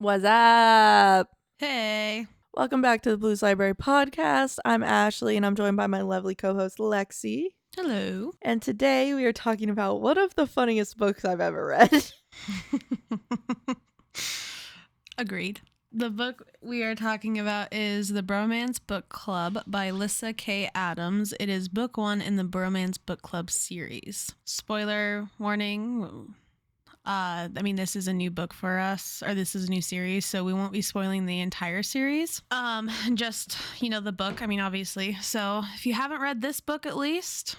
What's up? Hey. Welcome back to the Blues Library podcast. I'm Ashley and I'm joined by my lovely co host Lexi. Hello. And today we are talking about one of the funniest books I've ever read. Agreed. The book we are talking about is The Bromance Book Club by Lyssa Kay Adams. It is book one in the Bromance Book Club series. Spoiler warning. Uh, I mean, this is a new book for us, or this is a new series, so we won't be spoiling the entire series. Um, just you know the book. I mean, obviously. So if you haven't read this book, at least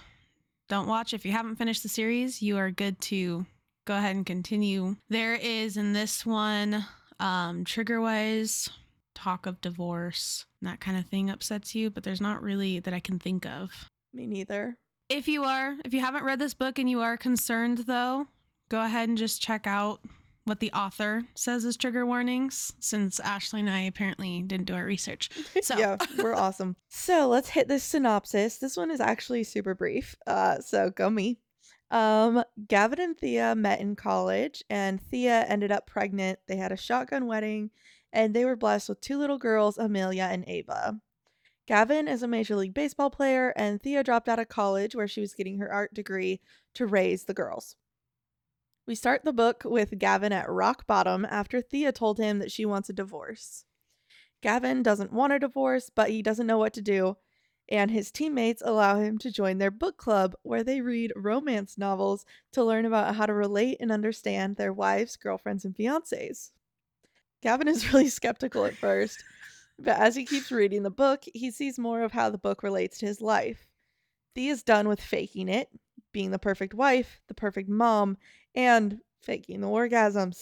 don't watch. If you haven't finished the series, you are good to go ahead and continue. There is in this one um, trigger wise talk of divorce that kind of thing upsets you but there's not really that i can think of Me neither. if you are if you haven't read this book and you are concerned though go ahead and just check out what the author says as trigger warnings since ashley and i apparently didn't do our research So- yeah, we're awesome. So let's hit this synopsis. This one is actually super brief. Uh, so go me. Um, Gavin and Thea met in college, and Thea ended up pregnant. They had a shotgun wedding, and they were blessed with two little girls, Amelia and Ava. Gavin is a Major League Baseball player, and Thea dropped out of college where she was getting her art degree to raise the girls. We start the book with Gavin at rock bottom after Thea told him that she wants a divorce. Gavin doesn't want a divorce, but he doesn't know what to do, and his teammates allow him to join their book club where they read romance novels to learn about how to relate and understand their wives, girlfriends, and fiancés. Gavin is really skeptical at first, but as he keeps reading the book, he sees more of how the book relates to his life. Thea's done with faking it, being the perfect wife, the perfect mom, and faking the orgasms.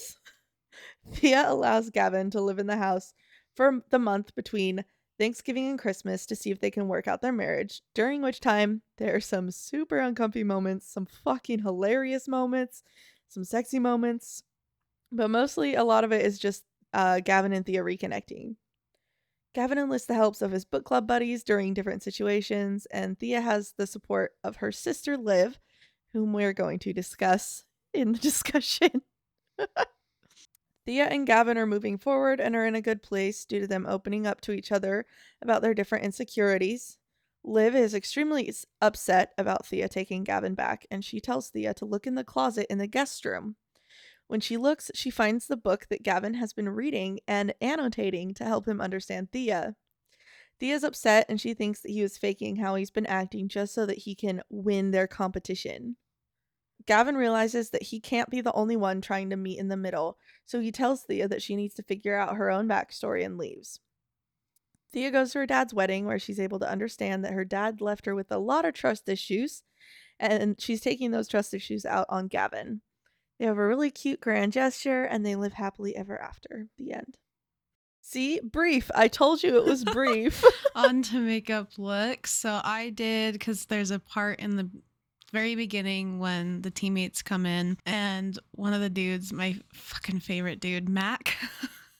Thea allows Gavin to live in the house for the month between Thanksgiving and Christmas to see if they can work out their marriage, during which time there are some super uncomfy moments, some fucking hilarious moments, some sexy moments, but mostly a lot of it is just uh, Gavin and Thea reconnecting. Gavin enlists the helps of his book club buddies during different situations, and Thea has the support of her sister Liv, whom we're going to discuss in the discussion. Thea and Gavin are moving forward and are in a good place due to them opening up to each other about their different insecurities. Liv is extremely upset about Thea taking Gavin back, and she tells Thea to look in the closet in the guest room. When she looks, she finds the book that Gavin has been reading and annotating to help him understand Thea. Thea's upset and she thinks that he was faking how he's been acting just so that he can win their competition. Gavin realizes that he can't be the only one trying to meet in the middle, so he tells Thea that she needs to figure out her own backstory and leaves. Thea goes to her dad's wedding where she's able to understand that her dad left her with a lot of trust issues, and she's taking those trust issues out on Gavin. They have a really cute grand gesture and they live happily ever after. The end. See, brief. I told you it was brief. on to makeup looks. So I did because there's a part in the very beginning when the teammates come in and one of the dudes, my fucking favorite dude, Mac,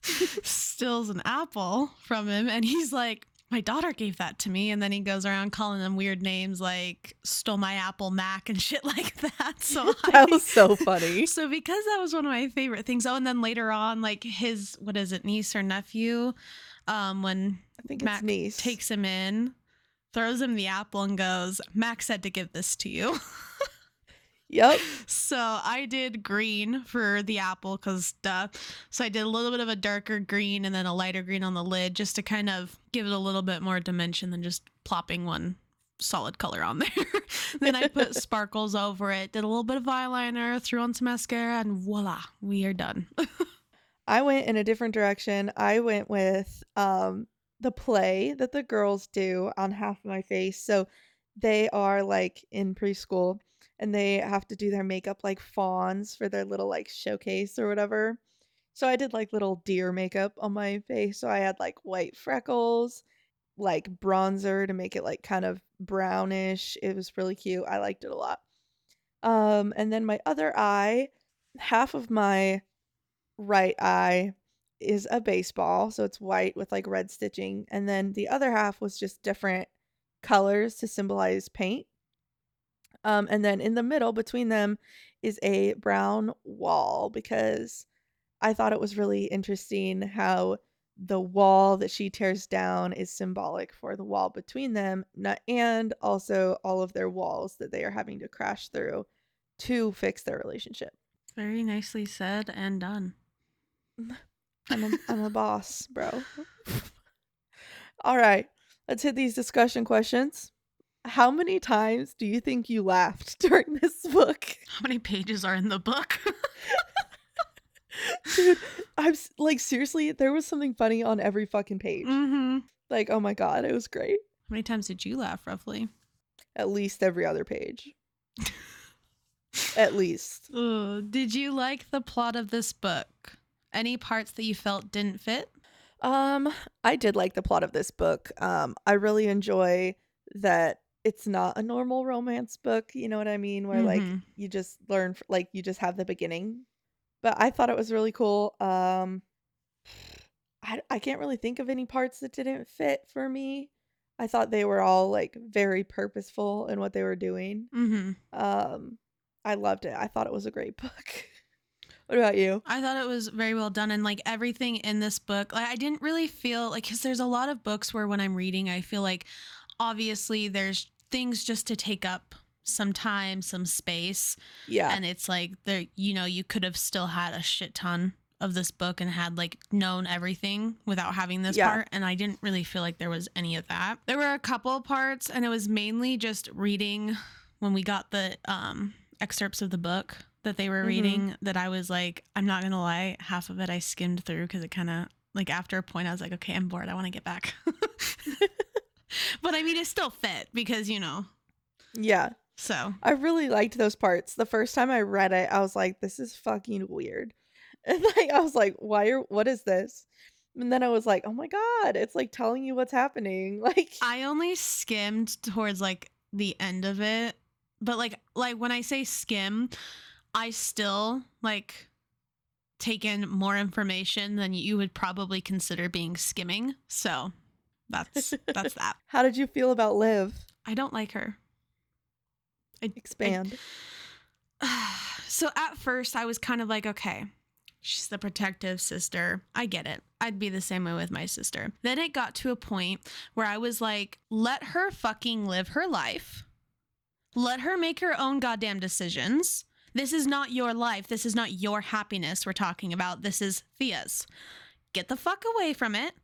steals an apple from him and he's like, my daughter gave that to me. And then he goes around calling them weird names like stole my apple Mac and shit like that. So I that was so funny. so because that was one of my favorite things. Oh, and then later on, like his what is it, niece or nephew, um, when I think it's Mac niece. takes him in, throws him the apple and goes, Mac said to give this to you. Yep. so I did green for the apple because duh. So I did a little bit of a darker green and then a lighter green on the lid just to kind of give it a little bit more dimension than just plopping one solid color on there. then I put sparkles over it, did a little bit of eyeliner, threw on some mascara, and voila, we are done. I went in a different direction. I went with um the play that the girls do on half my face. So they are like in preschool and they have to do their makeup like fawns for their little like showcase or whatever. So I did like little deer makeup on my face. So I had like white freckles, like bronzer to make it like kind of brownish. It was really cute. I liked it a lot. Um and then my other eye, half of my right eye is a baseball, so it's white with like red stitching, and then the other half was just different colors to symbolize paint. Um, and then in the middle between them is a brown wall because I thought it was really interesting how the wall that she tears down is symbolic for the wall between them, not, and also all of their walls that they are having to crash through to fix their relationship. Very nicely said and done. I'm a, I'm a boss, bro. All right, let's hit these discussion questions. How many times do you think you laughed during this book? How many pages are in the book? Dude, I'm s- like, seriously, there was something funny on every fucking page. mm-hmm. Like, oh my God, it was great. How many times did you laugh roughly? At least every other page. At least. Ugh. Did you like the plot of this book? Any parts that you felt didn't fit? Um, I did like the plot of this book. Um, I really enjoy that it's not a normal romance book, you know what I mean? Where like Mhm. you just learn like you just have the beginning. But I thought it was really cool. Um I I can't really think of any parts that didn't fit for me. I thought they were all like very purposeful in what they were doing. Mm-hmm. Um I loved it. I thought it was a great book. What about you? I thought it was very well done, and like everything in this book, like I didn't really feel like because there's a lot of books where when I'm reading, I feel like obviously there's things just to take up some time, some space, Yeah. and it's like there, you know, you could have still had a shit ton of this book and had like known everything without having this Yeah. part and I didn't really feel like there was any of that. There were a couple parts and it was mainly just reading when we got the um excerpts of the book that they were Mhm. reading that I was like I'm not to lie, half of it I skimmed through cuz it kind of like after a point I was like okay, I'm bored. I want to get back. but I mean it still fit because, you know. yeah. So, I really liked those parts. The first time I read it, I was like, this is fucking weird. And like I was like, why are what is this? And then I was like, oh my god, it's like telling you what's happening. Like I only skimmed towards like the end of it, but like like when I say skim, I still like take in more information than you would probably consider being skimming. So that's that's that. how did you feel about Liv? I don't like her. I, Expand. so at first I was kind of like, okay, she's the protective sister. I get it. I'd be the same way with my sister. Then it got to a point where I was like, let her fucking live her life. Let her make her own goddamn decisions. This is not your life. This is not your happiness we're talking about. This is Thea's. Get the fuck away from it.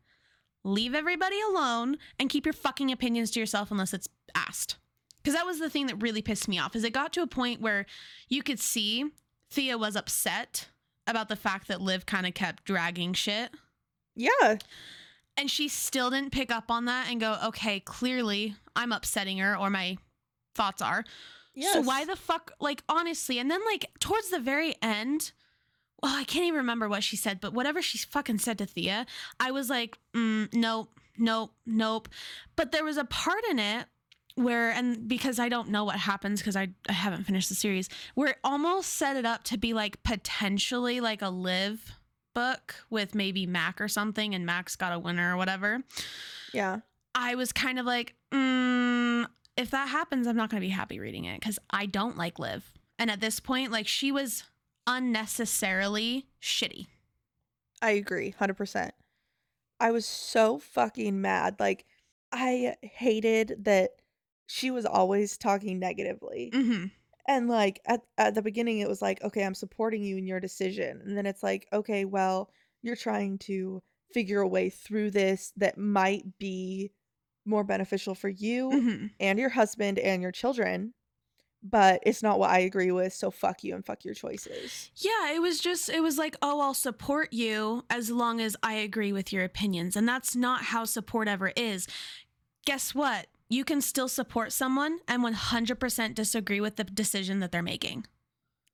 Leave everybody alone and keep your fucking opinions to yourself unless it's asked because that was the thing that really pissed me off is it got to a point where you could see thea was upset about the fact that liv kind of kept dragging shit yeah. and she still didn't pick up on that and go okay clearly i'm upsetting her or my thoughts are Yes. so why the fuck like honestly and then like towards the very end well i can't even remember what she said but whatever she fucking said to thea i was like mm, nope nope nope but there was a part in it where and because i don't know what happens because I, I haven't finished the series where it almost set it up to be like potentially like a Liv book with maybe mac or something and mac's got a winner or whatever Yeah. I was kind of like, mm, if that happens, I'm not going to be happy reading it because I don't like Liv. And at this point, like she was unnecessarily shitty. I agree, 100%. I was so fucking mad. Like, I hated that she was always talking negatively. Mm-hmm. And like at, at the beginning, it was like, okay, I'm supporting you in your decision. And then it's like, okay, well, you're trying to figure a way through this that might be more beneficial for you Mm-hmm. and your husband and your children. But it's not what I agree with. So fuck you and fuck your choices. Yeah, it was just, it was like, oh, I'll support you as long as I agree with your opinions. And that's not how support ever is. Guess what? You can still support someone and 100% disagree with the decision that they're making.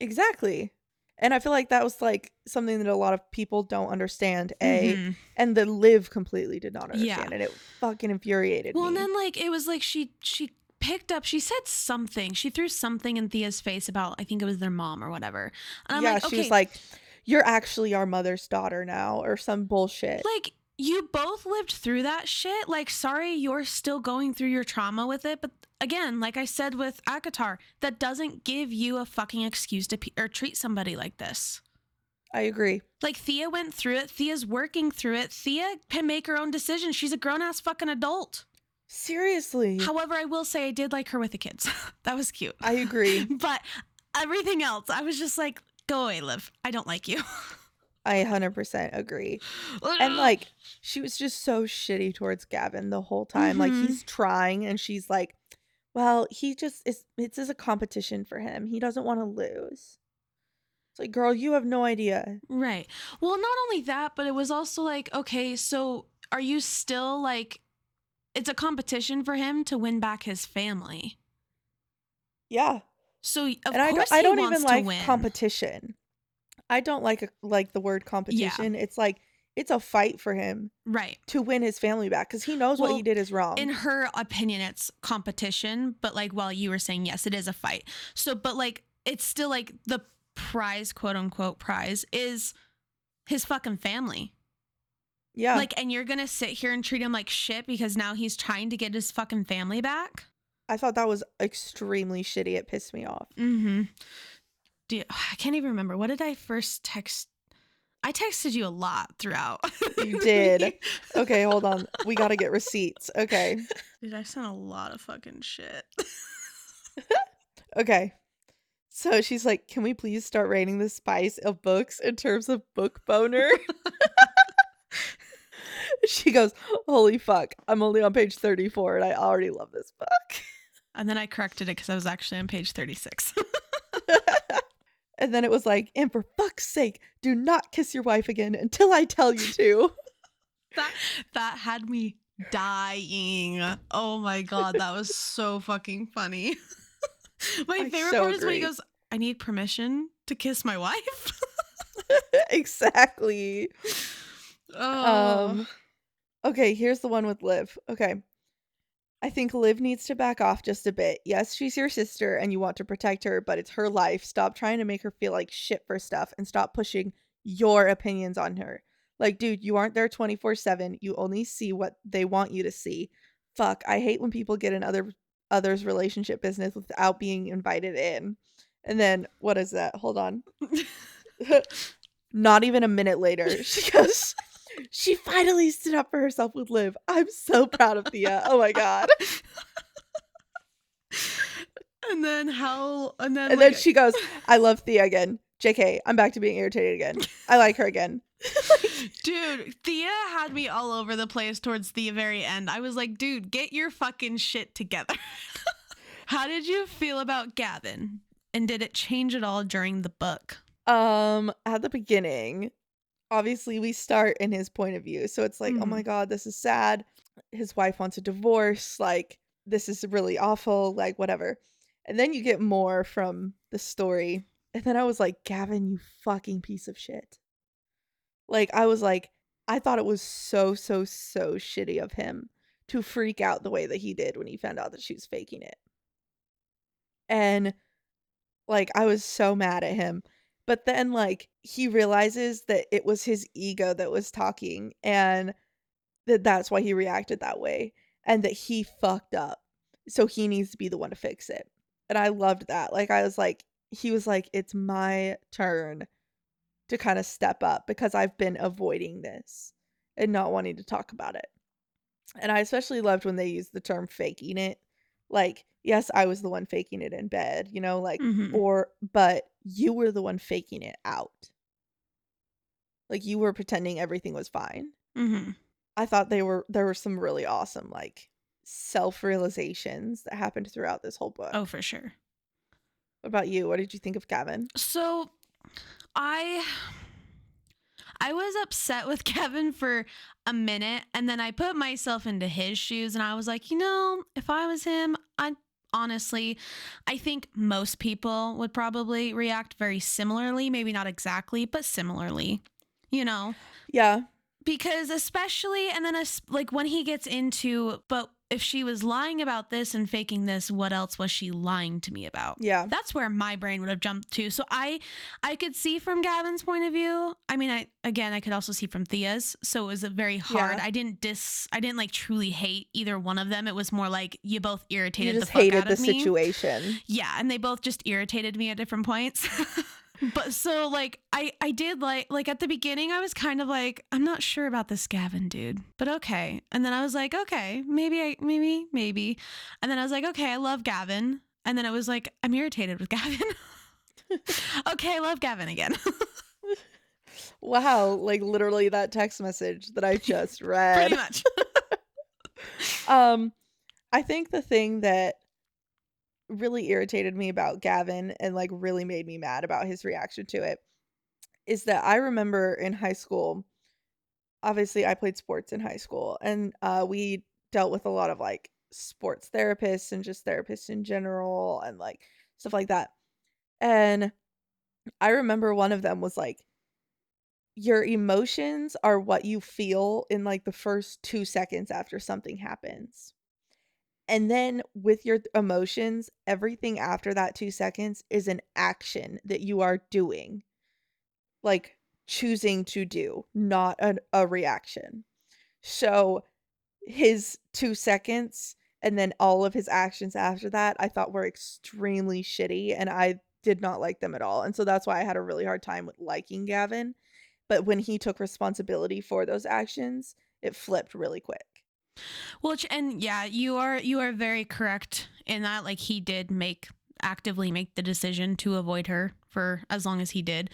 Exactly. And I feel like that was like something that a lot of people don't understand. A Mhm. and the Liv completely did not Yeah. understand, and it fucking infuriated Well, me. Well, and then like it was like she she picked up, she said something, she threw something in Thea's face about I think it was their mom or whatever. And I'm yeah, like, she okay, was like, "You're actually our mother's daughter now," or some bullshit. like you both lived through that shit. Like, sorry, you're still going through your trauma with it, but again, like I said with ACOTAR, that doesn't give you a fucking excuse to pe- or treat somebody like this. I agree. Like Thea went through it. Thea's working through it. Thea can make her own decisions. She's a grown ass fucking adult. Seriously. However, I will say I did like her with the kids. that was cute. I agree. but everything else, I was just like, go away, Liv. I don't like you. I 100% agree. And like, she was just so shitty towards Gavin the whole time. Like, Mhm. he's trying, and she's like, well, he just is, it's just a competition for him. He doesn't want to lose. It's like, girl, you have no idea. Right. Well, not only that, but it was also like, okay, so are you still like, it's a competition for him to win back his family. Yeah. So of and I course don't, I he don't wants even to like win. competition. I don't like a, like the word competition. It's like it's a fight for him Right. to win his family back because he knows what he did is wrong. In her opinion, it's competition, but like while you were saying yes, it is a fight. So, but like it's still like the prize, quote unquote prize, is his fucking family. yeah, Like, and you're gonna sit here and treat him like shit because now he's trying to get his fucking family back. I thought that was extremely shitty. It pissed me off. Mm-hmm. Do I can't even remember. What did I first text? I texted you a lot throughout. You did. Okay, hold on. We got to get receipts. Okay. Dude, I sent a lot of fucking shit. Okay. So she's like, "Can we please start rating the spice of books in terms of book boner?" she goes, "Holy fuck! I'm only on page 34, and I already love this book." And then I corrected it because I was actually on page 36. And then it was like, "And for fuck's sake, do not kiss your wife again until I tell you to." that that had me dying. Oh my god, that was so fucking funny. my I favorite so part is when he goes, "I need permission to kiss my wife." exactly. oh, Um, okay, here's the one with Liv. Okay. I think Liv needs to back off just a bit. Yes, she's your sister and you want to protect her, but it's her life. Stop trying to make her feel like shit for stuff and stop pushing your opinions on her. Like, dude, you aren't there 24 7. You only see what they want you to see. Fuck, I hate when people get in other others' relationship business without being invited in. And then, what is that? Hold on. Not even a minute later, she goes, She finally stood up for herself with Liv. I'm so proud of Thea. Oh my god. and then how? And then And like, then she goes, I love Thea again. JK, I'm back to being irritated again. I like her again. Dude, Thea had me all over the place towards the very end. I was like, dude, get your fucking shit together. How did you feel about Gavin? And did it change at all during the book? Um, at the beginning, obviously we start in his point of view. So it's like, oh Mhm. my god, this is sad. His wife wants a divorce. Like, this is really awful. Like, whatever. And then you get more from the story. And then I was like, Gavin, you fucking piece of shit. Like, I was like, I thought it was so, so, so shitty of him to freak out the way that he did when he found out that she was faking it. And like, I was so mad at him. But then, like, he realizes that it was his ego that was talking and that that's why he reacted that way and that he fucked up. So he needs to be the one to fix it. And I loved that. Like, I was like, he was like, it's my turn to kind of step up because I've been avoiding this and not wanting to talk about it. And I especially loved when they used the term faking it. Like, yes, I was the one faking it in bed, you know, like, Mhm. or, but you were the one faking it out. Like, you were pretending everything was fine. Mm-hmm. I thought they were, there were some really awesome, like, self realizations that happened throughout this whole book. Oh, for sure. What about you? What did you think of Gavin? So I I was upset with Kevin for a minute and then I put myself into his shoes and I was like, you know, if I was him, I honestly I think most people would probably react very similarly, maybe not exactly, but similarly. You know, Yeah. because especially and then as, like when he gets into but if she was lying about this and faking this, what else was she lying to me about? Yeah. that's where my brain would have jumped to. So I I could see from Gavin's point of view. I mean, I again I could also see from Thea's. So it was a very hard. Yeah. I didn't dis I didn't like truly hate either one of them. It was more like you both irritated You just the fuck hated out the of me. situation. Yeah, and they both just irritated me at different points. but so like I I did like like at the beginning I was kind of like I'm not sure about this Gavin dude, but okay. And then I was like, okay, maybe I maybe maybe. And then I was like, okay, I love Gavin. And then I was like, I'm irritated with Gavin. okay, I love Gavin again. wow, like literally that text message that I just read. Pretty much. um I think the thing that really irritated me about Gavin and like really made me mad about his reaction to it is that I remember in high school obviously I played sports in high school and uh we dealt with a lot of like sports therapists and just therapists in general and like stuff like that. And I remember one of them was like your emotions are what you feel in like the first 2 seconds after something happens. And then with your emotions, everything after that 2 seconds is an action that you are doing. Like choosing to do, not an, a reaction. So his 2 seconds and then all of his actions after that I thought were extremely shitty and I did not like them at all. And so that's why I had a really hard time with liking Gavin. But when he took responsibility for those actions, it flipped really quick. Well, and yeah, you are you are very correct in that. Like he did make actively make the decision to avoid her for as long as he did.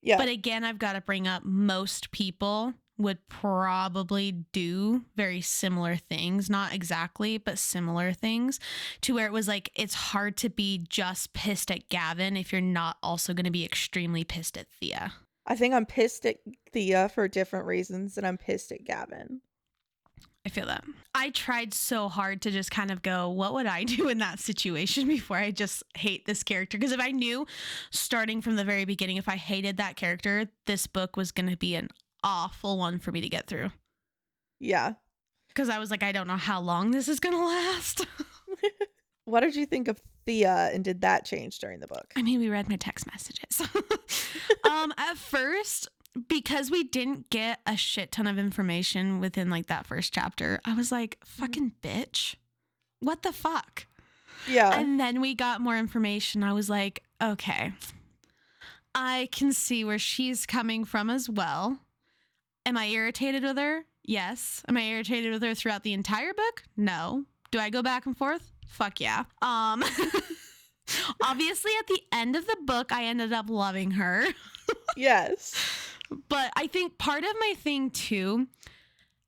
Yeah. But again, I've got to bring up most people would probably do very similar things, not exactly, but similar things to where it was like it's hard to be just pissed at Gavin if you're not also going to be extremely pissed at Thea. I think I'm pissed at Thea for different reasons than I'm pissed at Gavin. I feel that. I tried so hard to just kind of go, what would I do in that situation before I just hate this character? Because if I knew starting from the very beginning, if I hated that character, this book was going to be an awful one for me to get through. Yeah. Because I was like, I don't know how long this is going to last. what did you think of Thea and did that change during the book? I mean, we read my text messages. um, at first, because we didn't get a shit ton of information within like that first chapter, I was like, fucking bitch. What the fuck? Yeah. And then we got more information. I was like, okay, I can see where she's coming from as well. Am I irritated with her? Yes. Am I irritated with her throughout the entire book? No. Do I go back and forth? Fuck yeah. Um obviously at the end of the book I ended up loving her. yes. But I think part of my thing too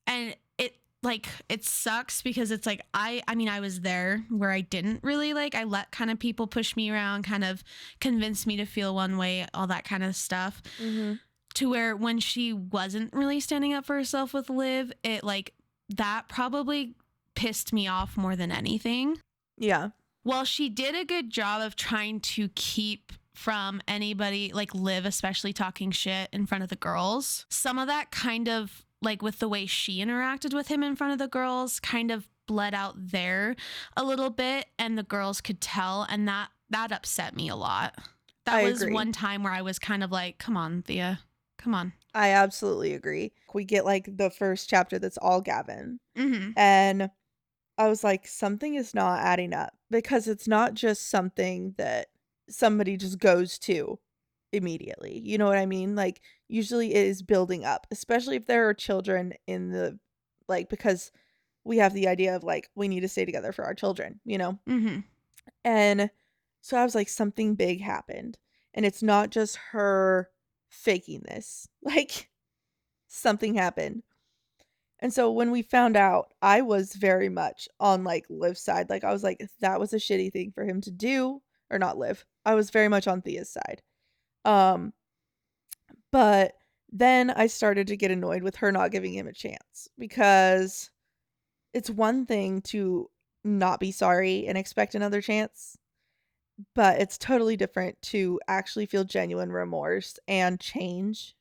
and it like it sucks because it's like I I mean I was there where I didn't really like I let kind of people push me around, kind of convince me to feel one way, all that kind of stuff. Mm-hmm. To where when she wasn't really standing up for herself with Liv, it like that probably pissed me off more than anything. Yeah. Well, she did a good job of trying to keep from anybody like Liv, especially talking shit in front of the girls. Some of that kind of like with the way she interacted with him in front of the girls kind of bled out there a little bit and the girls could tell and that that upset me a lot. That I was agree. one time where I was kind of like, "Come on, Thea. Come on." I absolutely agree. We get like the first chapter that's all Gavin. Mhm. And I was like, something is not adding up because it's not just something that somebody just goes to immediately. You know what I mean? Like, usually it is building up, especially if there are children in the, like, because we have the idea of like, we need to stay together for our children, you know? Mhm. And so I was like, something big happened. And it's not just her faking this. Like, something happened. And so when we found out, I was very much on like Liv's side. Like, I was like, that was a shitty thing for him to do. Or not Liv. I was very much on Thea's side. Um, but then I started to get annoyed with her not giving him a chance because it's one thing to not be sorry and expect another chance but it's totally different to actually feel genuine remorse and change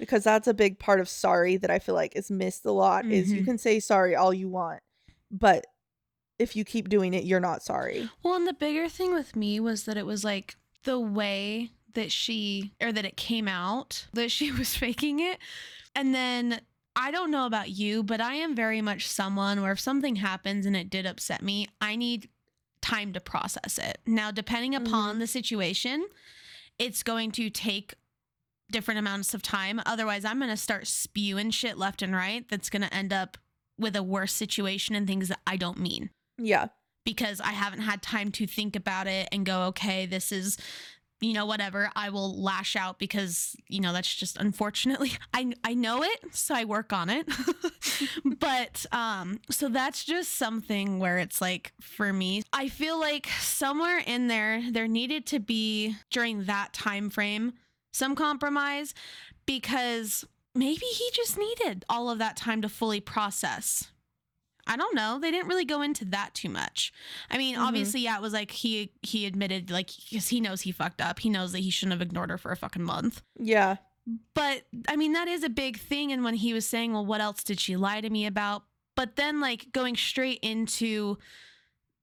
because that's a big part of sorry that I feel like is missed a lot is you Mhm. can say sorry all you want but if you keep doing it you're not sorry. Well, and the bigger thing with me was that it was like the way that she or that it came out that she was faking it. And then I don't know about you, but I am very much someone where if something happens and it did upset me, I need time to process it. Now, depending mm-hmm. upon the situation, it's going to take different amounts of time. Otherwise, I'm going to start spewing shit left and right that's going to end up with a worse situation and things that I don't mean Yeah. because I haven't had time to think about it and go, okay, this is, you know, whatever. I will lash out because, you know, that's just unfortunately I I know it, so I work on it. but um so that's just something where it's like for me, I feel like somewhere in there there needed to be during that time frame some compromise because maybe he just needed all of that time to fully process I don't know. They didn't really go into that too much. I mean, Mhm. obviously, yeah, it was like he he admitted like because he knows he fucked up. He knows that he shouldn't have ignored her for a fucking month. Yeah. But I mean, that is a big thing. And when he was saying, "Well, what else did she lie to me about?" But then like going straight into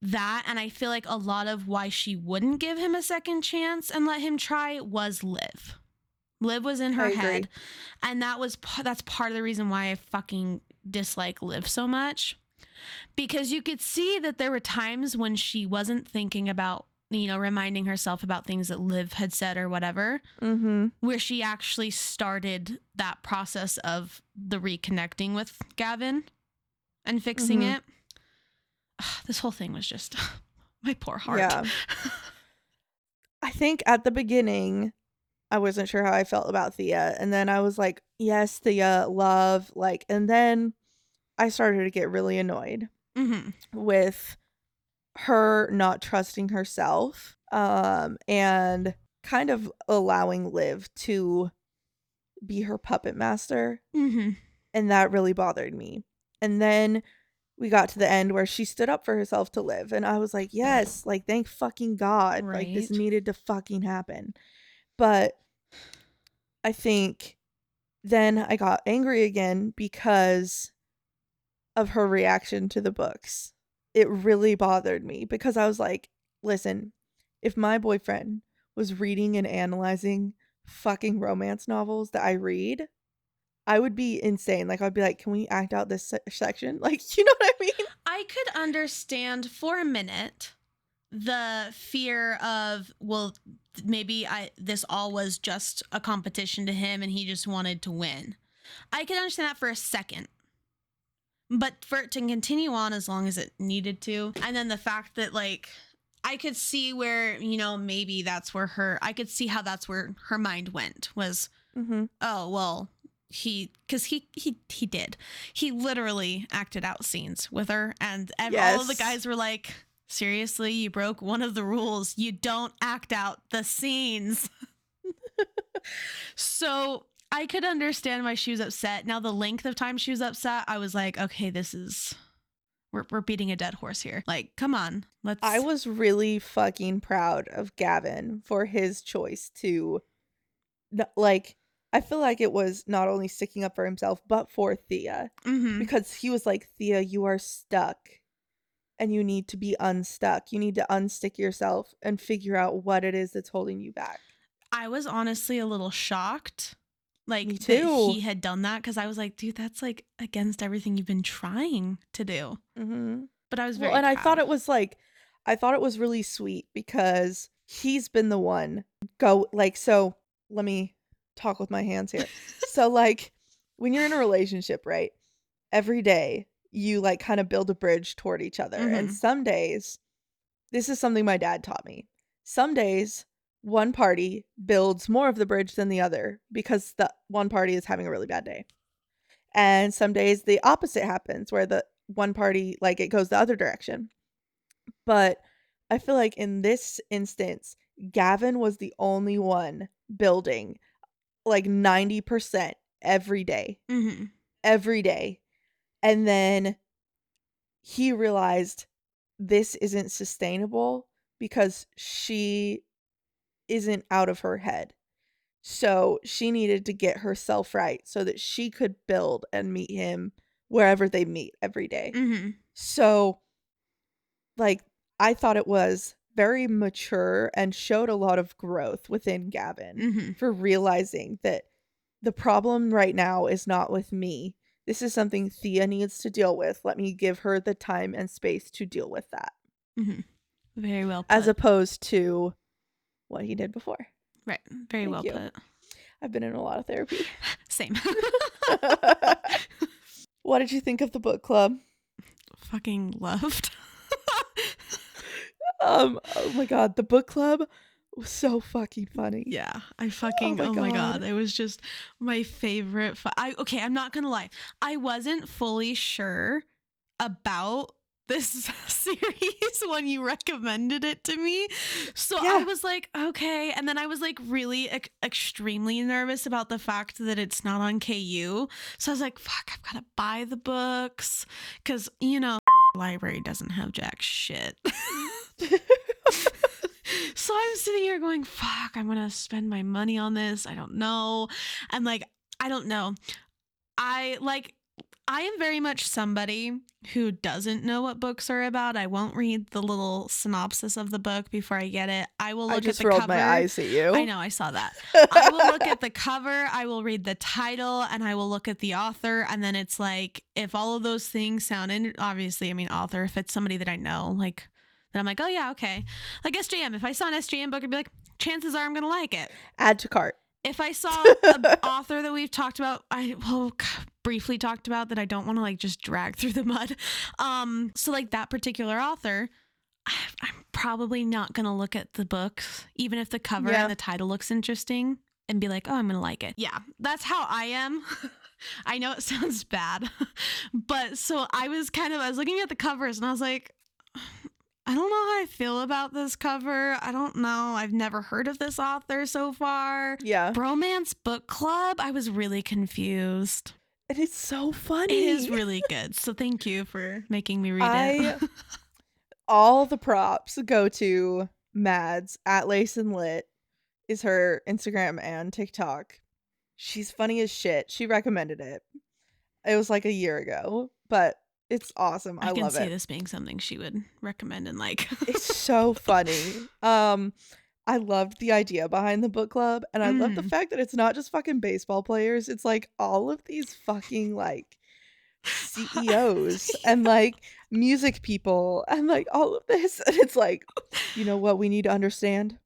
that, and I feel like a lot of why she wouldn't give him a second chance and let him try was Liv. Liv was in her head, and that was that's part of the reason why I fucking dislike Liv so much because you could see that there were times when she wasn't thinking about you know reminding herself about things that Liv had said or whatever Mm-hmm. where she actually started that process of the reconnecting with Gavin and fixing Mhm. it this whole thing was just my poor heart Yeah. I think at the beginning, I wasn't sure how I felt about Thea. And then I was like, yes, Thea, love. Like, and then I started to get really annoyed hmm with her not trusting herself um and kind of allowing Liv to be her puppet master hmm and that really bothered me. And then we got to the end where she stood up for herself to Liv and I was like, "Yes, like thank fucking god. Like this needed to fucking happen." But I think then I got angry again because of her reaction to the books. It really bothered me because I was like, "Listen, if my boyfriend was reading and analyzing fucking romance novels that I read, I would be insane. Like I'd be like, "Can we act out this se- section?" Like, you know what I mean? I could understand for a minute the fear of well maybe I this all was just a competition to him and he just wanted to win. I could understand that for a second. But for it to continue on as long as it needed to. And then the fact that like I could see where, you know, maybe that's where her I could see how that's where her mind went was Mm-hmm. oh well he because he he he did. He literally acted out scenes with her and ev- all of the guys were like seriously you broke one of the rules. You don't act out the scenes. So i could understand why she was upset now the length of time she was upset i was like okay this is we're, we're beating a dead horse here like come on let's I was really fucking proud of Gavin for his choice to, like, I feel like it was not only sticking up for himself but for Thea Mhm. because he was like, "Thea, you are stuck." And you need to be unstuck. You need to unstick yourself and figure out what it is that's holding you back. I was honestly a little shocked, like Me that too. he had done that because I was like, dude, that's like against everything you've been trying to do. Mm-hmm. But I was very Well, and I thought it was like, I thought it was really sweet because he's been the one go like. So let me talk with my hands here. so like, when you're in a relationship, right? Every day you like kind of build a bridge toward each other, and Mhm. some days, this is something my dad taught me. Some days one party builds more of the bridge than the other because the one party is having a really bad day. And some days the opposite happens where the one party like it goes the other direction. But I feel like in this instance, Gavin was the only one building like 90% every day, Mhm. every day. And then he realized this isn't sustainable because she isn't out of her head. So she needed to get herself right so that she could build and meet him wherever they meet every day. Mhm. So, like, I thought it was very mature and showed a lot of growth within Gavin Mhm. for realizing that the problem right now is not with me. This is something Thea needs to deal with. Let me give her the time and space to deal with that, Mhm. Very well put. as opposed to what he did before. Right. Very Thank well you. put. I've been in a lot of therapy. Same. what did you think of the book club? Fucking loved. Um, oh my god, the book club was so fucking funny. Yeah, I fucking my oh my, god. God. it was just my favorite. Fu- I okay, I'm not gonna lie, I wasn't fully sure about this series when you recommended it to me, so I was like, okay, and then I was like really ex- extremely nervous about the fact that it's not on KU, so I was like, fuck, I've gotta buy the books because you know. Library doesn't have jack shit. so I'm sitting here going, fuck, I'm gonna spend my money on this. I don't know. And like, I don't know. I like I am very much somebody who doesn't know what books are about. I won't read the little synopsis of the book before I get it. I will look I just at the rolled cover. my eyes at you. I know, I saw that. I will look at the cover, I will read the title, and I will look at the author. And then it's like, if all of those things sound, in- obviously, I mean, author, if it's somebody that I know, like, then I'm like, oh, yeah, okay. Like SJM, if I saw an SJM book, I'd be like, chances are I'm going to like it. Add to cart. If I saw an author that we've talked about, I well briefly talked about that I don't want to like just drag through the mud. Um, so like that particular author, I, I'm probably not gonna look at the books, even if the cover Yeah. and the title looks interesting, and be like, oh, I'm gonna like it. Yeah, that's how I am. I know it sounds bad, but so I was kind of I was looking at the covers and I was like. I don't know how I feel about this cover. I don't know. I've never heard of this author so far. Yeah. Bromance Book Club. I was really confused. And it's so funny. It is really good. So thank you for making me read I it. all the props go to Mads at Lace and Lit is her Instagram and TikTok. She's funny as shit. She recommended it. It was like a year ago, but it's awesome. I, I, can see it. this being something she would recommend and like. It's so funny. Um I loved the idea behind the book club and I love the Mm. fact that it's not just fucking baseball players. It's like all of these fucking like CEOs and like music people and like all of this and it's like you know what we need to understand?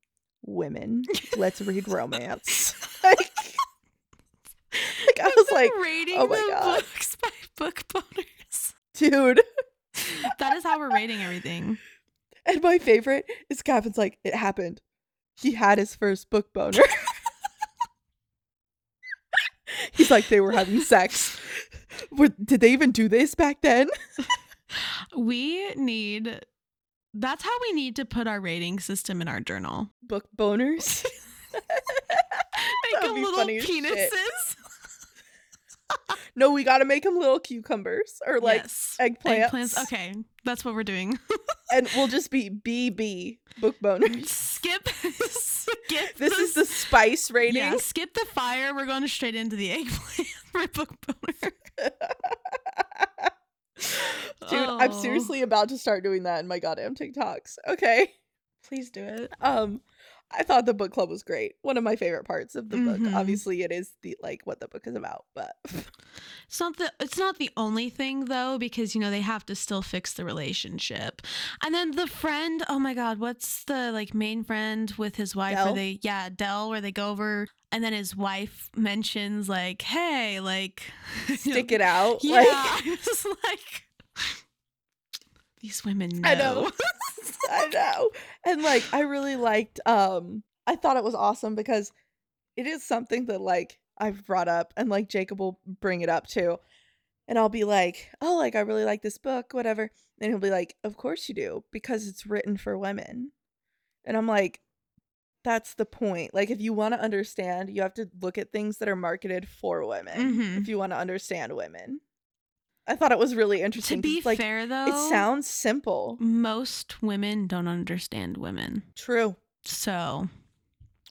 Women. Let's read romance. like, like I was like, rating oh my the God. books by book boners. Dude. That is how we're rating everything. And my favorite is Gavin's like, it happened. He had his first book boner. He's like, they were having sex. Were, did they even do this back then? We need. That's how we need to put our rating system in our journal. Book boners. Make be little penises. No, we got to make them little cucumbers or like yes. eggplants. Okay, that's what we're doing. And we'll just be BB book boners. skip skip This is the spice rating. yeah skip the fire we're going straight into the eggplant for book boner Dude, I'm Oh. seriously about to start doing that in my goddamn TikToks. Okay. please do it Um, I thought the book club was great. One of my favorite parts of the Mhm. book. Obviously, it is the like what the book is about, but it's not the it's not the only thing though because you know they have to still fix the relationship and then the friend oh my god what's the like main friend with his wife Del? where they yeah Del where they go over and then his wife mentions like hey like stick it out. Yeah, Like I was like, these women know. I know. I know. And like I really liked um I thought it was awesome because it is something that like I've brought up and like Jacob will bring it up too. And I'll be like, "Oh, like I really like this book, whatever." And he'll be like, "Of course you do, because it's written for women." And I'm like, that's the point. Like if you want to understand, you have to look at things that are marketed for women Mhm. if you want to understand women. I thought it was really interesting. To be like fair, though, it sounds simple. most women don't understand women. True. So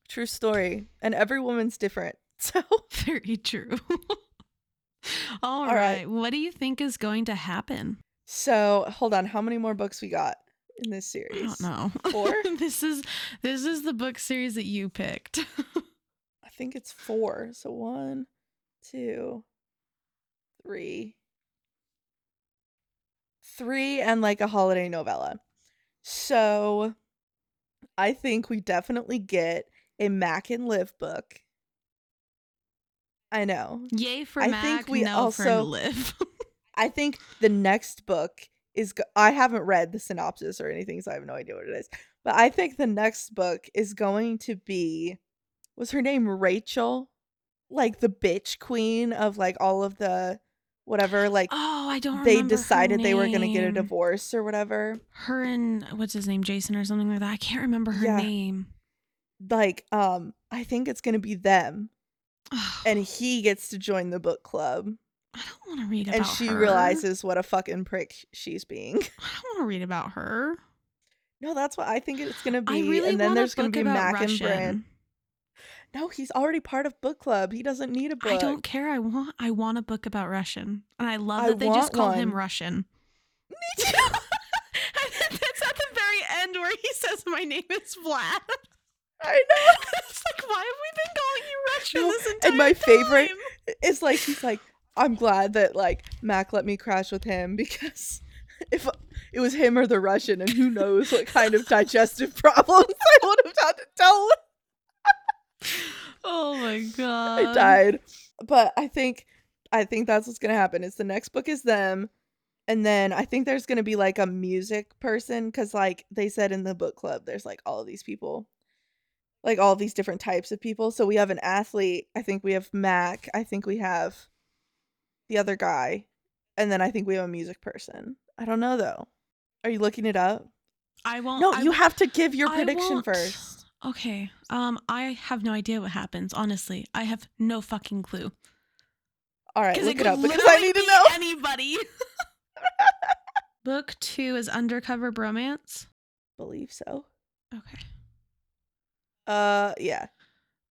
True story. And every woman's different. So very true. All All right. right. What do you think is going to happen? so hold on, how many more books we got in this series? I don't know. Four? this is this is the book series that you picked. I think it's four. So one, two, three. Three and like a holiday novella. So I think we definitely get a Mac and Liv book. I know. Yay for I Mac, think we no for also- Liv. I think the next book is. Go- I haven't read the synopsis or anything, so I have no idea what it is. But I think the next book is going to be. Was her name Rachel? Like the bitch queen of like all of the whatever. Like oh, I don't. they decided they were gonna get a divorce or whatever. Her and what's his name, Jason or something like that. I can't remember her Yeah. name. Like um, I think it's gonna be them, and he gets to join the book club, I don't want to read about and she her. realizes what a fucking prick she's being. I don't want to read about her. No, that's what I think it's gonna be. I really and then there's gonna book be Mac Russian. and Bran. No, he's already part of book club. He doesn't need a book. I don't care. I want. I want a book about Russian, and I love I that they just call him. Russian. Me too. That's at the very end where he says, "My name is Vlad." I know. it's like, why have we been calling you Russian No, this entire and my favorite- time? It's like he's like, I'm glad that like Mac let me crash with him because if it was him or the Russian, and who knows what kind of digestive problems I would have had to tell Oh my god! I died. But I think I think that's what's gonna happen. Is the next book is them, and then I think there's gonna be like a music person because like they said in the book club, there's like all of these people, like all these different types of people. So we have an athlete. I think we have Mac. I think we have the other guy, and then I think we have a music person. I don't know though. Are you looking it up? I won't. No, I you have to give your prediction first. Okay. Um, I have no idea what happens. Honestly, I have no fucking clue. All right, it look it could up because I need to know. Anybody. Book two is undercover bromance. Believe so. Okay. Uh, yeah.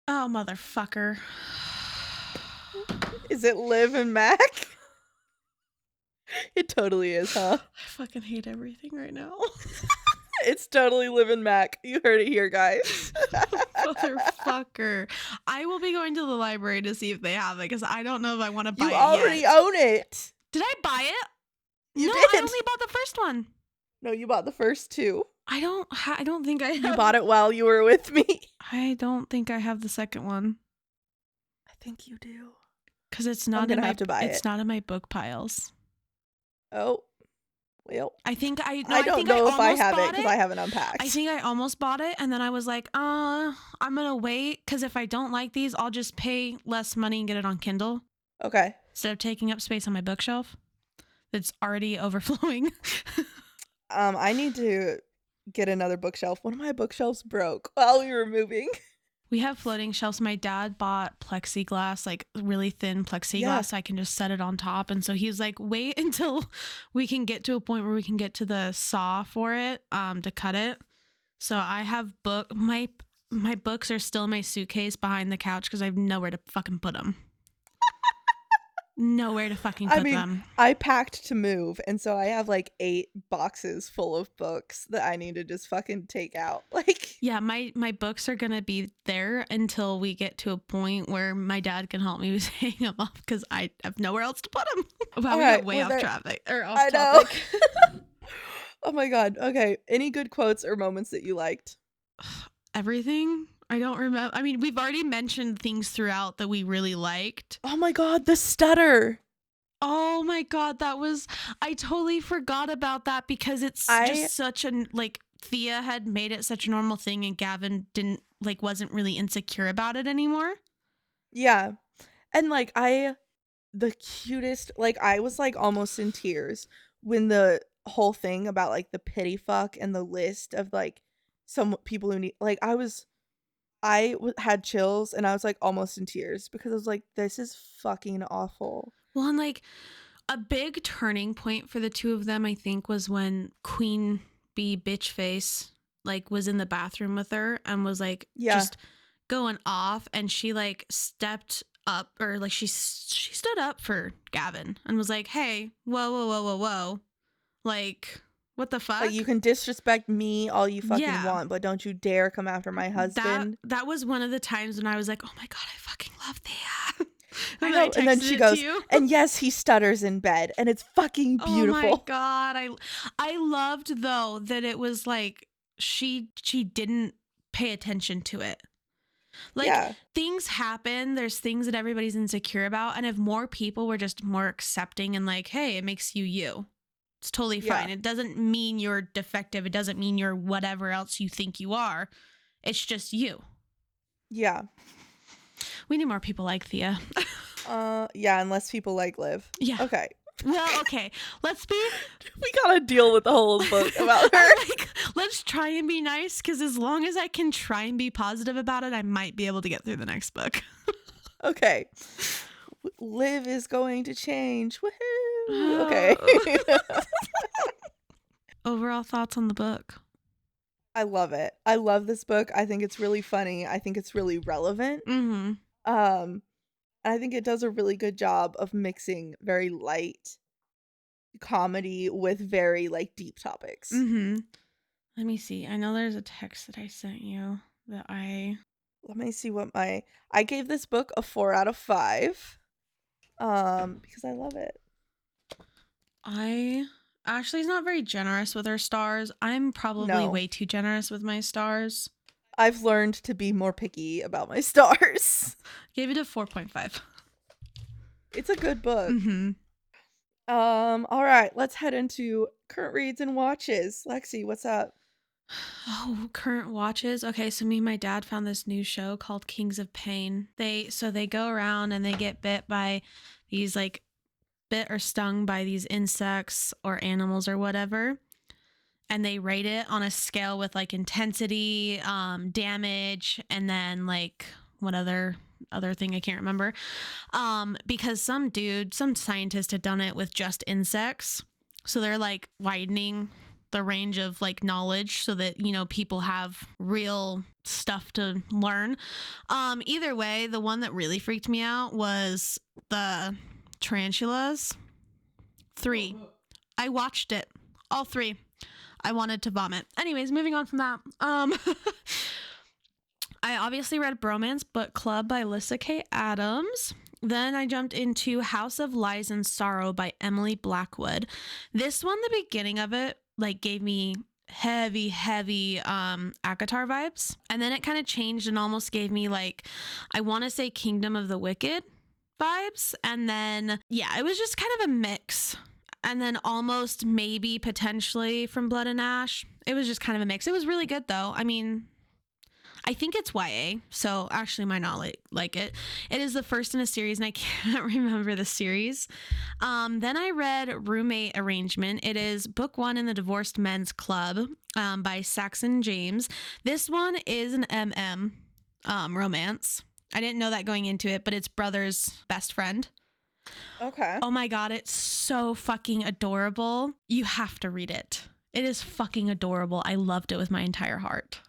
Oh motherfucker. Is it Liv and Mac? It totally is, huh? I fucking hate everything right now. It's totally Liv and Mac. You heard it here, guys. Motherfucker. I will be going to the library to see if they have it because I don't know if I want to buy you it. You already yet. own it. Did I buy it? You no, did. I only bought the first one. No, you bought the first two. I don't. Ha- I don't think I. Have- You bought it while you were with me. I don't think I have the second one I think you do. because it's not in gonna my. have to buy it's it. not in my book piles. Oh, well. I think I. No, I don't think know if I have it because I haven't unpacked. I think I almost bought it, and then I was like, "Uh, I'm gonna wait because if I don't like these, I'll just pay less money and get it on Kindle okay. instead of taking up space on my bookshelf that's already overflowing." Um, I need to get another bookshelf. One of my bookshelves broke while we were moving. we have floating shelves. My dad bought plexiglass, like really thin plexiglass, Yeah. so I can just set it on top. And so he's like, "Wait until we can get to a point where we can get to the saw for it, um, to cut it." So I have book my my books are still in my suitcase behind the couch because I have nowhere to fucking put them. Nowhere to fucking I put mean, them. I packed to move, and so I have like eight boxes full of books that I need to just fucking take out. Like, Yeah, my my books are gonna be there until we get to a point where my dad can help me with hang them up because I have nowhere else to put them. Wow, we got way well, off there- traffic or off I know. topic. oh my god. Okay. Any good quotes or moments that you liked? Everything I don't remember. I mean, we've already mentioned things throughout that we really liked. Oh my god, the stutter. Oh my god, that was I totally forgot about that because it's I- just such a like Thea had made it such a normal thing and Gavin didn't like wasn't really insecure about it anymore. Yeah. And like I the cutest like I was like almost in tears when the whole thing about like the pity fuck and the list of like some people who need like I was I w- had chills and I was like almost in tears because I was like this is fucking awful. Well, and like a big turning point for the two of them, I think, was when Queen Bee Bitchface like was in the bathroom with her and was like Yeah. just going off, and she like stepped up or like she she stood up for Gavin and was like, "Hey, whoa, whoa, whoa, whoa, whoa, like what the fuck?" Like you can disrespect me all you fucking Yeah. want, but don't you dare come after my husband. That that was one of the times when I was like, "Oh my god, I fucking love Thea." I And know, and then she goes. And yes, he stutters in bed and it's fucking beautiful. Oh my god, I I loved though that it was like she she didn't pay attention to it. Like yeah. things happen, there's things that everybody's insecure about. And if more people were just more accepting and like, hey, it makes you you, it's totally Yeah. fine. It doesn't mean you're defective. It doesn't mean you're whatever else you think you are. It's just you. Yeah. We need more people like Thea. Uh yeah, unless people like Liv. yeah. Okay. Well, okay. Let's be We gotta deal with the whole book about her. like, let's try and be nice because as long as I can try and be positive about it, I might be able to get through the next book. Okay. Liv is going to change. Woohoo. Okay. Overall thoughts on the book? I love it. I love this book. I think it's really funny. I think it's really relevant. Mm-hmm. Um and I think it does a really good job of mixing very light comedy with very like deep topics. Mm-hmm. Let me see. I know there's a text that I sent you that I Let me see what my I gave this book a 4 out of 5. Um because I love it. I Ashley's not very generous with her stars. I'm probably No. way too generous with my stars. I've learned to be more picky about my stars. Gave it a 4.5. It's a good book. Mm-hmm. Um, all right, let's head into current reads and watches. Lexi, what's up? Oh, current watches. Okay, so me and my dad found this new show called Kings of Pain. They so they go around and they get bit by these like bit or stung by these insects or animals or whatever. And they rate it on a scale with like intensity, um, damage, and then like what other other thing I can't remember. Um, because some dude, some scientist had done it with just insects. So they're like widening the range of like knowledge so that you know people have real stuff to learn um either way the one that really freaked me out was the tarantulas? Three. I watched it. All three. I wanted to vomit. Anyways moving on from that. Um i obviously read bromance book club by alyssa Kay Adams. Then I jumped into House of Lies and Sorrow by Emily Blackwood. This one, the beginning of it, like gave me heavy, heavy um ACOTAR vibes. And then it kind of changed and almost gave me like I want to say Kingdom of the Wicked vibes. And then yeah, it was just kind of a mix. And then almost maybe potentially from Blood and Ash. It was just kind of a mix. It was really good though. I mean, I think it's YA, so actually might not like, like it. It is the first in a series, and I can't remember the series. Um, then I read Roommate Arrangement. It is book one in the Divorced Men's Club um, by Saxon James. This one is an MM um, romance. I didn't know that going into it, but it's brother's best friend. Okay. Oh my god, it's so fucking adorable. You have to read it. It is fucking adorable. I loved it with my entire heart.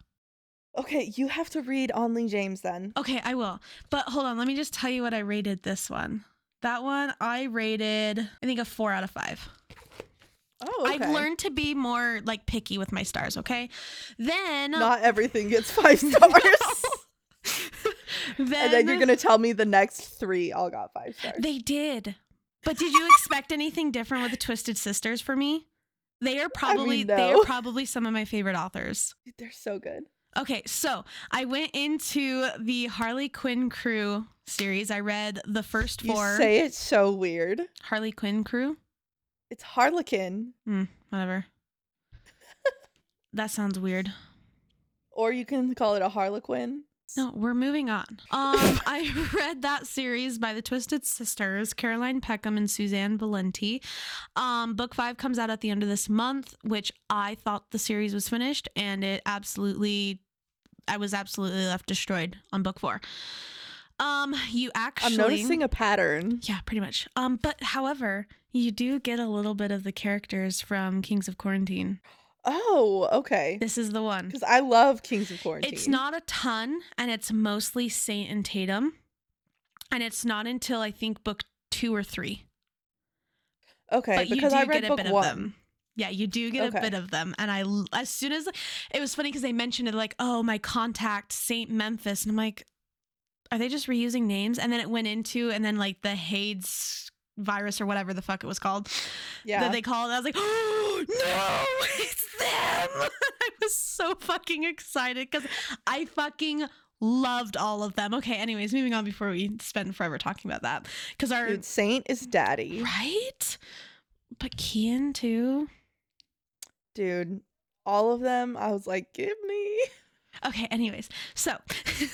Okay, you have to read Onley James then. Okay, I will. But hold on, let me just tell you what I rated this one. That one I rated, I think a four out of five. Oh, okay. I've learned to be more like picky with my stars, okay? Then Not everything gets five stars. then, and then you're gonna tell me the next three all got five stars. they did. But did you expect anything different with the Twisted Sisters for me? They are probably they no. are probably some of my favorite authors. They're so good. Okay, so I went into the Harley Quinn crew series. I read the first You four say it so weird. Harley Quinn crew. It's Harlequin, Hmm, whatever. that sounds weird. or you can call it a Harlequin. No, we're moving on. Um, I read that series by the Twisted Sisters, Caroline Peckham and Susanne Valenti. Um, book five comes out at the end of this month, which I thought the series was finished, and it absolutely, I was absolutely left destroyed on book four. Um, you actually, I'm noticing a pattern. yeah, pretty much. Um, but however, you do get a little bit of the characters from Kings of Quarantine. Oh, okay. This is the one. Because I love Kings of Quarantine. It's not a ton, and it's mostly Saint and Tatum. And it's not until I think book two or three. okay but you because do I read get a book bit one. of them. Yeah, you do get Okay. a bit of them. And I, as soon as it was funny because they mentioned it, like, oh, my contact, Saint Memphis. And I'm like, are they just reusing names? And then it went into, and then like the Hades virus or whatever the fuck it was called Yeah. that they called. I was like, oh, no, it's them. I was so fucking excited because I fucking Loved all of them. Okay, anyways, moving on before we spend forever talking about that. Because our Dude, Saint is daddy. right? But Kian too. Dude, all of them, I was like, give me. Okay, anyways, so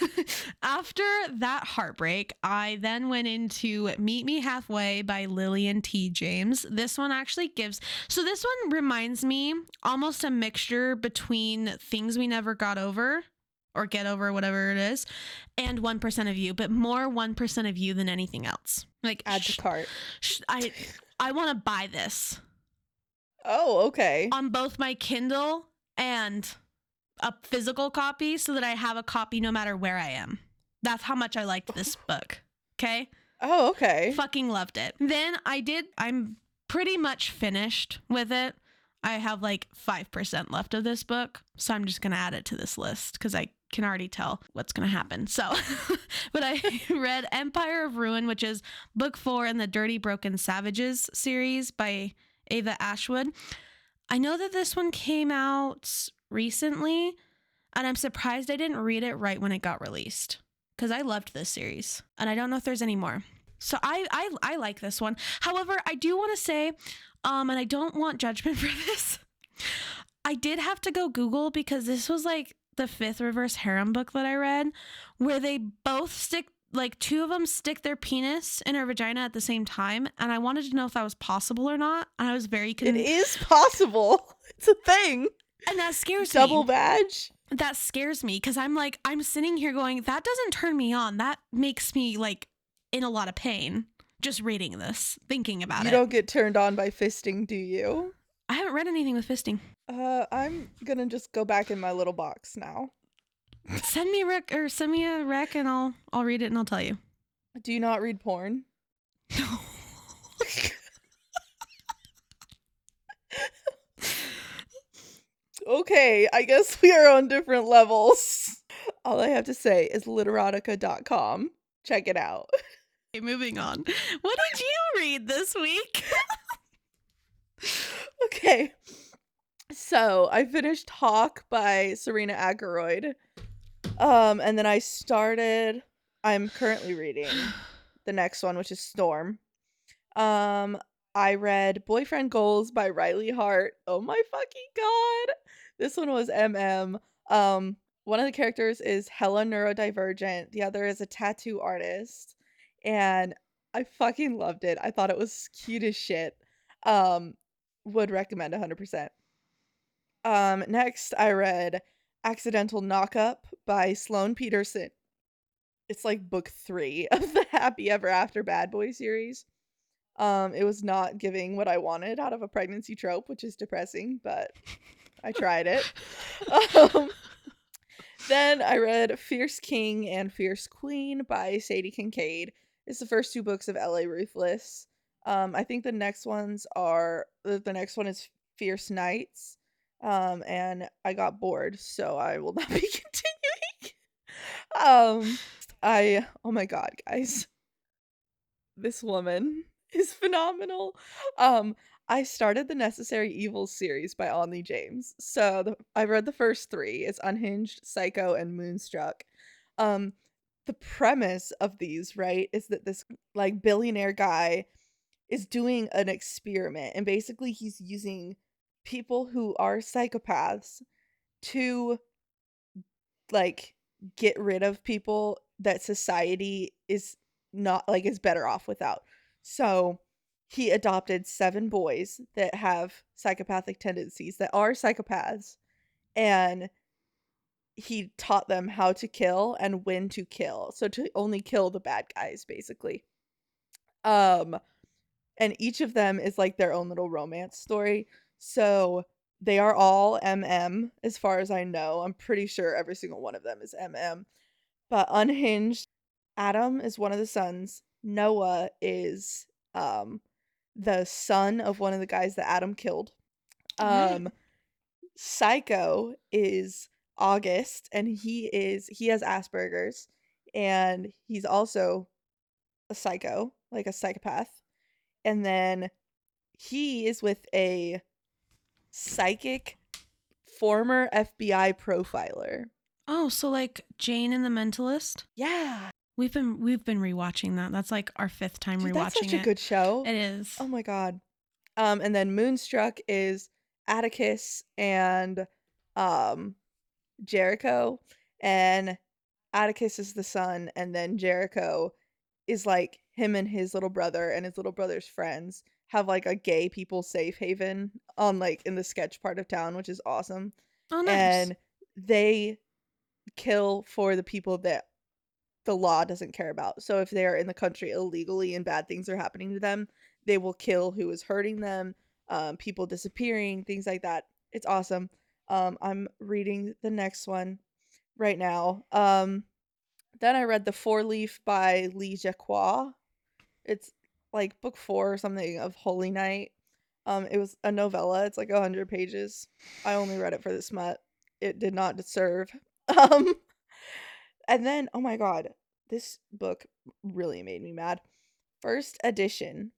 after that heartbreak, I then went into Meet Me Halfway by Lilian T. James. This one actually gives, so this one reminds me almost a mixture between Things We Never Got Over or Get Over, whatever it is, and 1% of You, but more 1% of You than anything else. Like, Add sh- to cart. sh- I, I want to buy this Oh, okay. on both my Kindle and a physical copy so that I have a copy no matter where I am. That's how much I liked this book. Okay? Oh, okay. Fucking loved it. Then I did, I'm pretty much finished with it. I have like 5% left of this book. So I'm just going to add it to this list because I can already tell what's going to happen. So, but I read Empire of Ruin, which is book four in the Dirty Broken Savages series by Ava Ashwood. I know that this one came out recently, and I'm surprised I didn't read it right when it got released because I loved this series, and I don't know if there's any more. So I I, I like this one. However, I do want to say, um, and I don't want judgment for this. I did have to go Google because this was like the fifth reverse harem book that I read, where they both stick like two of them stick their penis in her vagina at the same time, and I wanted to know if that was possible or not. And I was very It con- is possible. It's a thing. And that scares me. Double badge. that scares me because I'm like I'm sitting here going that doesn't turn me on. That makes me like in a lot of pain just reading this, thinking about You it. You don't get turned on by fisting, do you? I haven't read anything with fisting. Uh, I'm gonna just go back in my little box now. Send me a rec or send me a rec and I'll I'll read it and I'll tell you. Do you not read porn? Okay, I guess we are on different levels. All I have to say is literotica.com. Check it out. okay, moving on. What did you read this week? Okay. So I finished Hawk by Serena Akeroyd. Um, and then I started I'm currently reading the next one, which is Storm. Um, I read Boyfriend Goals by Riley Hart. Oh my fucking god. This one was MM. Um, one of the characters is hella neurodivergent, the other is a tattoo artist. And I fucking loved it. I thought it was cute as shit. Um, would recommend 100%. Um, next I read Accidental Knockup by Sloane Peterson. It's like book 3 of the Happy Ever After Bad Boy series. Um, it was not giving what I wanted out of a pregnancy trope, which is depressing, but I tried it. Um, then I read Fierce King and Fierce Queen by Sadie Kincaid. It's the first two books of LA Ruthless. Um, I think the next ones are the next one is Fierce Knights. Um, and I got bored, so I will not be continuing. um, I oh my god, guys. This woman is phenomenal. Um, I started the Necessary Evils series by Onley James. So the, I read the first three. It's Unhinged, Psycho, and Moonstruck. Um, the premise of these, right, is that this like billionaire guy is doing an experiment, and basically he's using people who are psychopaths to like get rid of people that society is not like is better off without. So he adopted seven boys that have psychopathic tendencies that are psychopaths and he taught them how to kill and when to kill so to only kill the bad guys basically. Um and each of them is like their own little romance story. So they are all mm as far as i know. I'm pretty sure every single one of them is mm but unhinged adam is one of the sons noah is um the son of one of the guys that Adam killed. Um Psycho is August and he is he has Asperger's and he's also a psycho, like a psychopath. And then he is with a psychic former FBI profiler. Oh, so like Jane and the Mentalist. Yeah. We've been we've been rewatching that. That's like our fifth time Dude, rewatching that's such a it. good show. It is. Oh my god. Um, and then Moonstruck is Atticus and um Jericho, and Atticus is the son, and then Jericho is like him and his little brother and his little brother's friends have like a gay people safe haven on like in the sketch part of town, which is awesome. oh, nice. And they kill for the people that the law doesn't care about. So if they are in the country illegally and bad things are happening to them, they will kill who is hurting them, um, people disappearing, things like that. It's awesome. Um, I'm reading the next one right now. Um, then I read The Four Leaf by Lee Jacquot. It's like book four or something of Holy Night. Um, it was a novella. It's like a hundred pages. I only read it for the smut. It did not deserve. Um, and then oh my god, this book really made me mad. First edition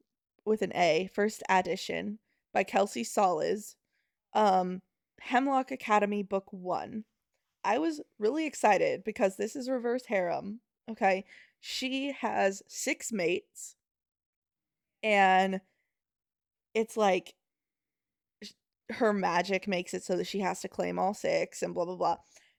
with an A. First edition by Kelsey Solis. Um, Hemlock Academy book one. I was really excited because this is reverse harem. Okay, she has six mates, and it's like her magic makes it so that she has to claim all six and blah blah blah.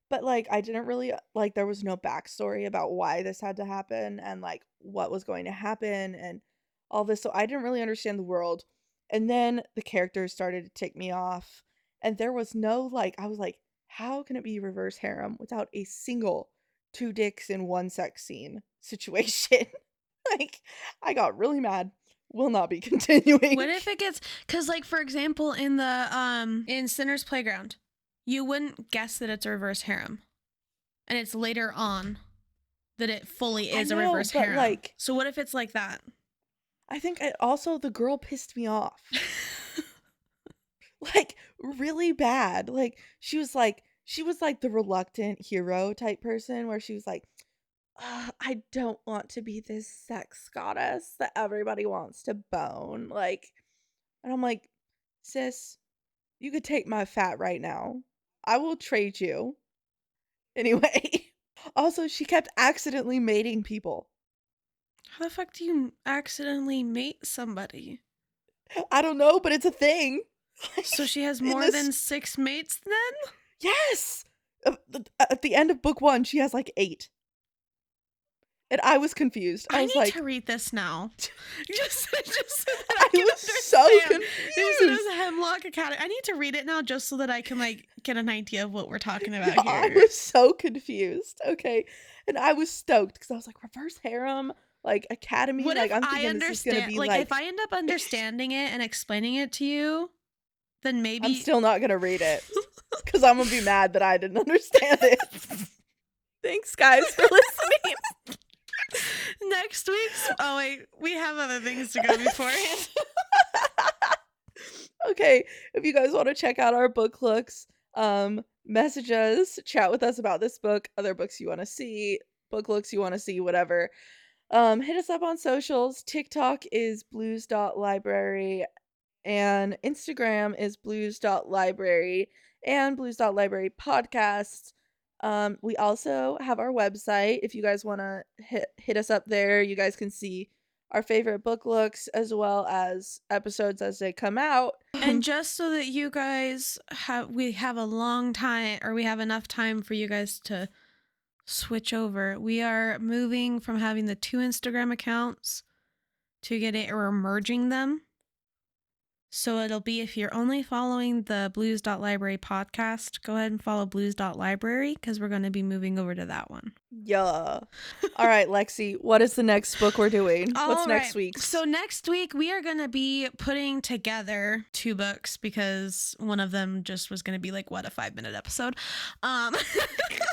But like I didn't really like there was no backstory about why this had to happen and like what was going to happen and all this. So I didn't really understand the world. And then the characters started to tick me off. And there was no like I was like, how can it be reverse harem without a single two dicks in one sex scene situation? like I got really mad. Will not be continuing. What if it gets cuz like for example in the um in Sinner's Playground, you wouldn't guess that it's a reverse harem. And it's later on that it fully is a reverse harem. like- so what if it's like that? I think I, also the girl pissed me off. like really bad. Like she was like she was like the reluctant hero type person where she was like "Ugh, I don't want to be this sex goddess that everybody wants to bone. Like and I'm like, sis, you could take my fat right now. I will trade you. Anyway. Also, she kept accidentally mating people. How the fuck do you accidentally mate somebody? I don't know, but it's a thing. So she has more this- than 6 mates then? Yes. At the end of book one, she has like eight. And I was confused. I, I, was need like, to read this now. just, just so that I I, was so understand. There's confused. this is Hemlock Academy. I need to read it now just so that I can like get an idea of what we're talking about I here. I was so confused. Okay. And I was stoked because I was like, reverse harem, like academy. What like I'm I thinking this is gonna understand? be Like, like, if I end up understanding it and explaining it to you, then maybe I'm still not gonna read it because I'm gonna be mad that I didn't understand it. Thanks, guys, for listening. next week's. Oh wait, we have other things to go beforehand. okay, if you guys want to check out our book looks, um, message us, chat with us about this book, other books you want to see, book looks you want to see, whatever. Um, hit us up on socials. TikTok is blues.library and Instagram is blues.library and blues.library podcast. Um, we also have our website. If you guys want to hit hit us up there, you guys can see our favorite book looks as well as episodes as they come out. and just so that you guys have, we have a long time, or we have enough time for you guys to switch over. We are moving from having the two Instagram accounts to getting or merging them. So it'll be if you're only following the blues.library podcast, go ahead and follow blues.library because we're going to be moving over to that one. Yeah. All right, Lexi, what is the next book we're doing? What's All next week? So next week we are going to be putting together two books because one of them just was going to be like what a 5 minute episode. Um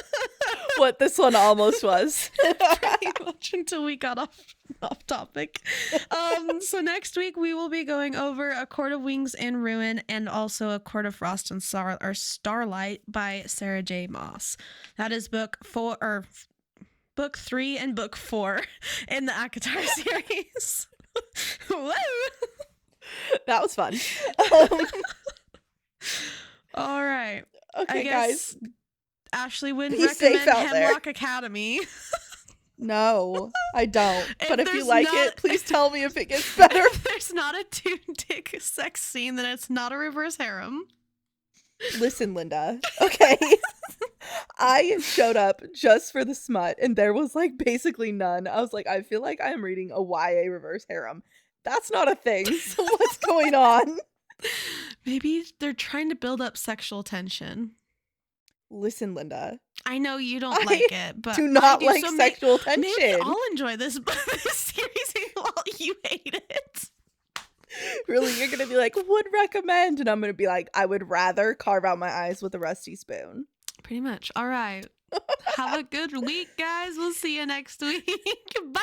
what this one almost was. pretty much until we got off off topic. Um so next week we will be going over A Court of Wings and Ruin and also A Court of Frost and Star or Starlight by Sarah J. Maas. That is book 4 or book 3 and book 4 in the ACOTAR series. That was fun. Um, All right. okay, guys. Ashley would Be safe recommend out there. Hemlock Academy. No, I don't. If but if you there's like not- it, please tell me if it gets better. if there's not a two dick sex scene, then it's not a reverse harem. Listen, Linda. Okay. I showed up just for the smut, and there was like basically none. I was like, I feel like I'm reading a YA reverse harem. That's not a thing. So what's going on? Maybe they're trying to build up sexual tension. Listen, Linda. I know you don't I like it, but Do not do, like so sexual Maybe tension. I'll enjoy this, this series while you hate it. Really, you're gonna be like, would recommend, and I'm gonna be like, I would rather carve out my eyes with a rusty spoon. Pretty much. All right. Have a good week, guys. We'll see you next week. Bye.